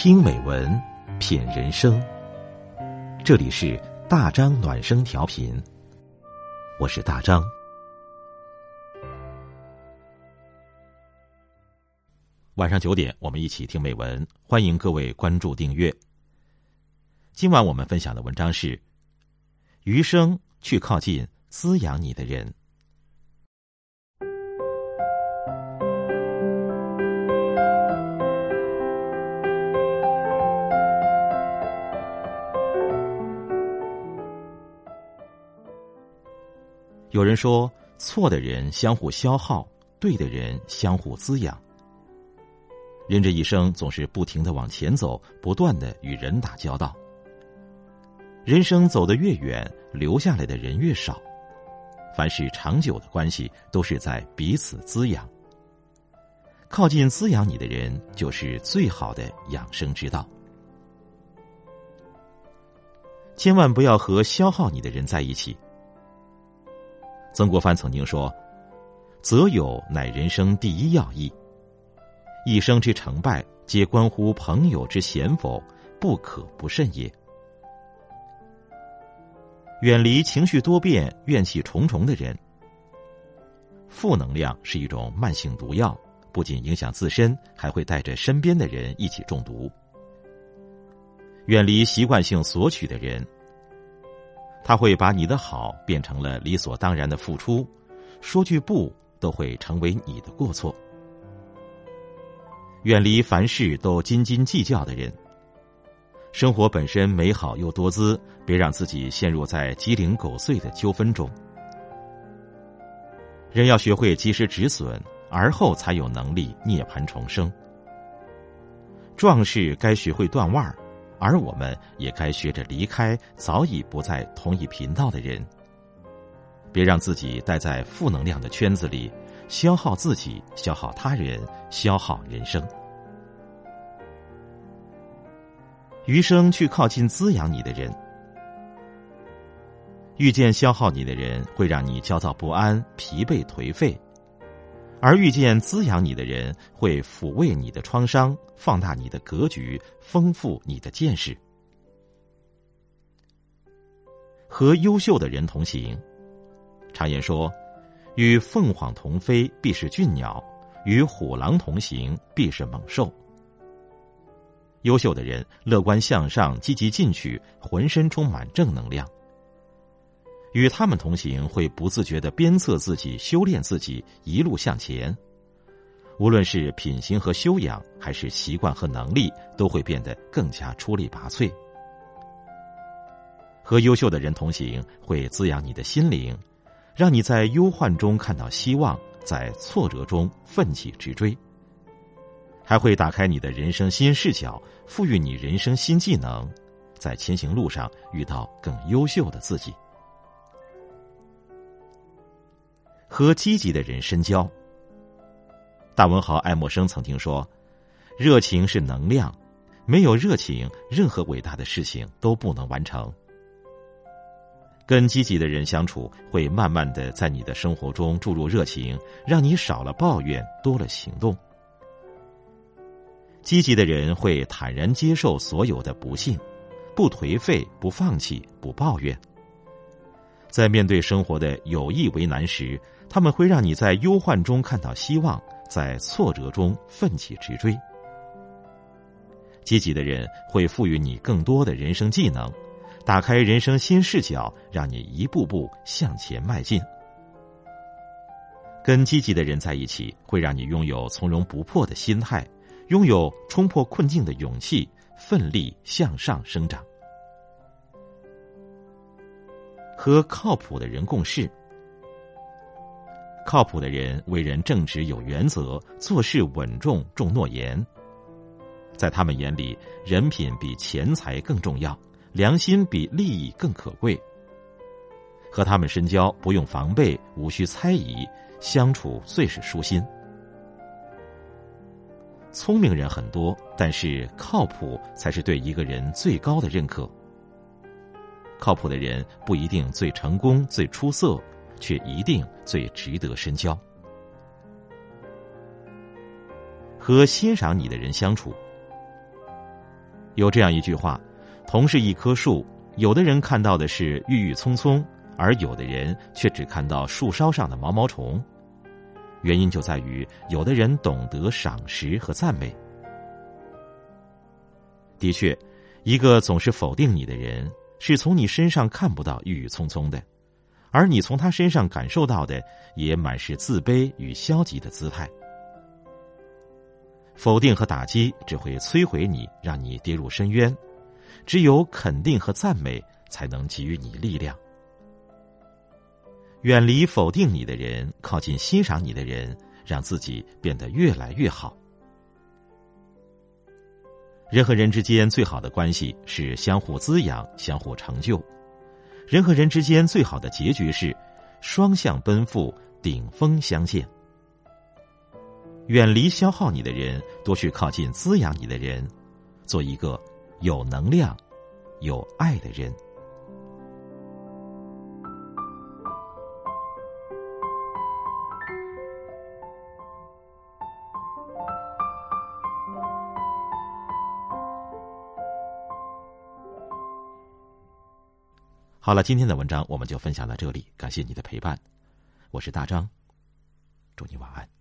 听美文，品人生。这里是大张暖声调频，我是大张。晚上九点，我们一起听美文，欢迎各位关注订阅。今晚我们分享的文章是《余生去靠近滋养你的人》。有人说，错的人相互消耗，对的人相互滋养。人这一生总是不停的往前走，不断的与人打交道。人生走得越远，留下来的人越少。凡是长久的关系，都是在彼此滋养。靠近滋养你的人，就是最好的养生之道。千万不要和消耗你的人在一起。曾国藩曾经说：“择友乃人生第一要义。一生之成败，皆关乎朋友之贤否，不可不慎也。”远离情绪多变、怨气重重的人。负能量是一种慢性毒药，不仅影响自身，还会带着身边的人一起中毒。远离习惯性索取的人。他会把你的好变成了理所当然的付出，说句不都会成为你的过错。远离凡事都斤斤计较的人。生活本身美好又多姿，别让自己陷入在鸡零狗碎的纠纷中。人要学会及时止损，而后才有能力涅槃重生。壮士该学会断腕儿。而我们也该学着离开早已不在同一频道的人，别让自己待在负能量的圈子里，消耗自己，消耗他人，消耗人生。余生去靠近滋养你的人，遇见消耗你的人，会让你焦躁不安、疲惫颓废。而遇见滋养你的人，会抚慰你的创伤，放大你的格局，丰富你的见识。和优秀的人同行，常言说：“与凤凰同飞，必是俊鸟；与虎狼同行，必是猛兽。”优秀的人乐观向上，积极进取，浑身充满正能量。与他们同行，会不自觉的鞭策自己、修炼自己，一路向前。无论是品行和修养，还是习惯和能力，都会变得更加出类拔萃。和优秀的人同行，会滋养你的心灵，让你在忧患中看到希望，在挫折中奋起直追。还会打开你的人生新视角，赋予你人生新技能，在前行路上遇到更优秀的自己。和积极的人深交。大文豪爱默生曾经说：“热情是能量，没有热情，任何伟大的事情都不能完成。”跟积极的人相处，会慢慢的在你的生活中注入热情，让你少了抱怨，多了行动。积极的人会坦然接受所有的不幸，不颓废，不放弃，不抱怨。在面对生活的有意为难时，他们会让你在忧患中看到希望，在挫折中奋起直追。积极的人会赋予你更多的人生技能，打开人生新视角，让你一步步向前迈进。跟积极的人在一起，会让你拥有从容不迫的心态，拥有冲破困境的勇气，奋力向上生长。和靠谱的人共事。靠谱的人为人正直有原则，做事稳重重诺言。在他们眼里，人品比钱财更重要，良心比利益更可贵。和他们深交不用防备，无需猜疑，相处最是舒心。聪明人很多，但是靠谱才是对一个人最高的认可。靠谱的人不一定最成功、最出色。却一定最值得深交。和欣赏你的人相处，有这样一句话：同是一棵树，有的人看到的是郁郁葱葱，而有的人却只看到树梢上的毛毛虫。原因就在于，有的人懂得赏识和赞美。的确，一个总是否定你的人，是从你身上看不到郁郁葱葱的，而你从他身上感受到的，也满是自卑与消极的姿态。否定和打击只会摧毁你，让你跌入深渊；只有肯定和赞美，才能给予你力量。远离否定你的人，靠近欣赏你的人，让自己变得越来越好。人和人之间最好的关系是相互滋养、相互成就；人和人之间最好的结局是双向奔赴、顶峰相见。远离消耗你的人，多去靠近滋养你的人，做一个有能量、有爱的人。好了，今天的文章我们就分享到这里，感谢你的陪伴，我是大张，祝你晚安。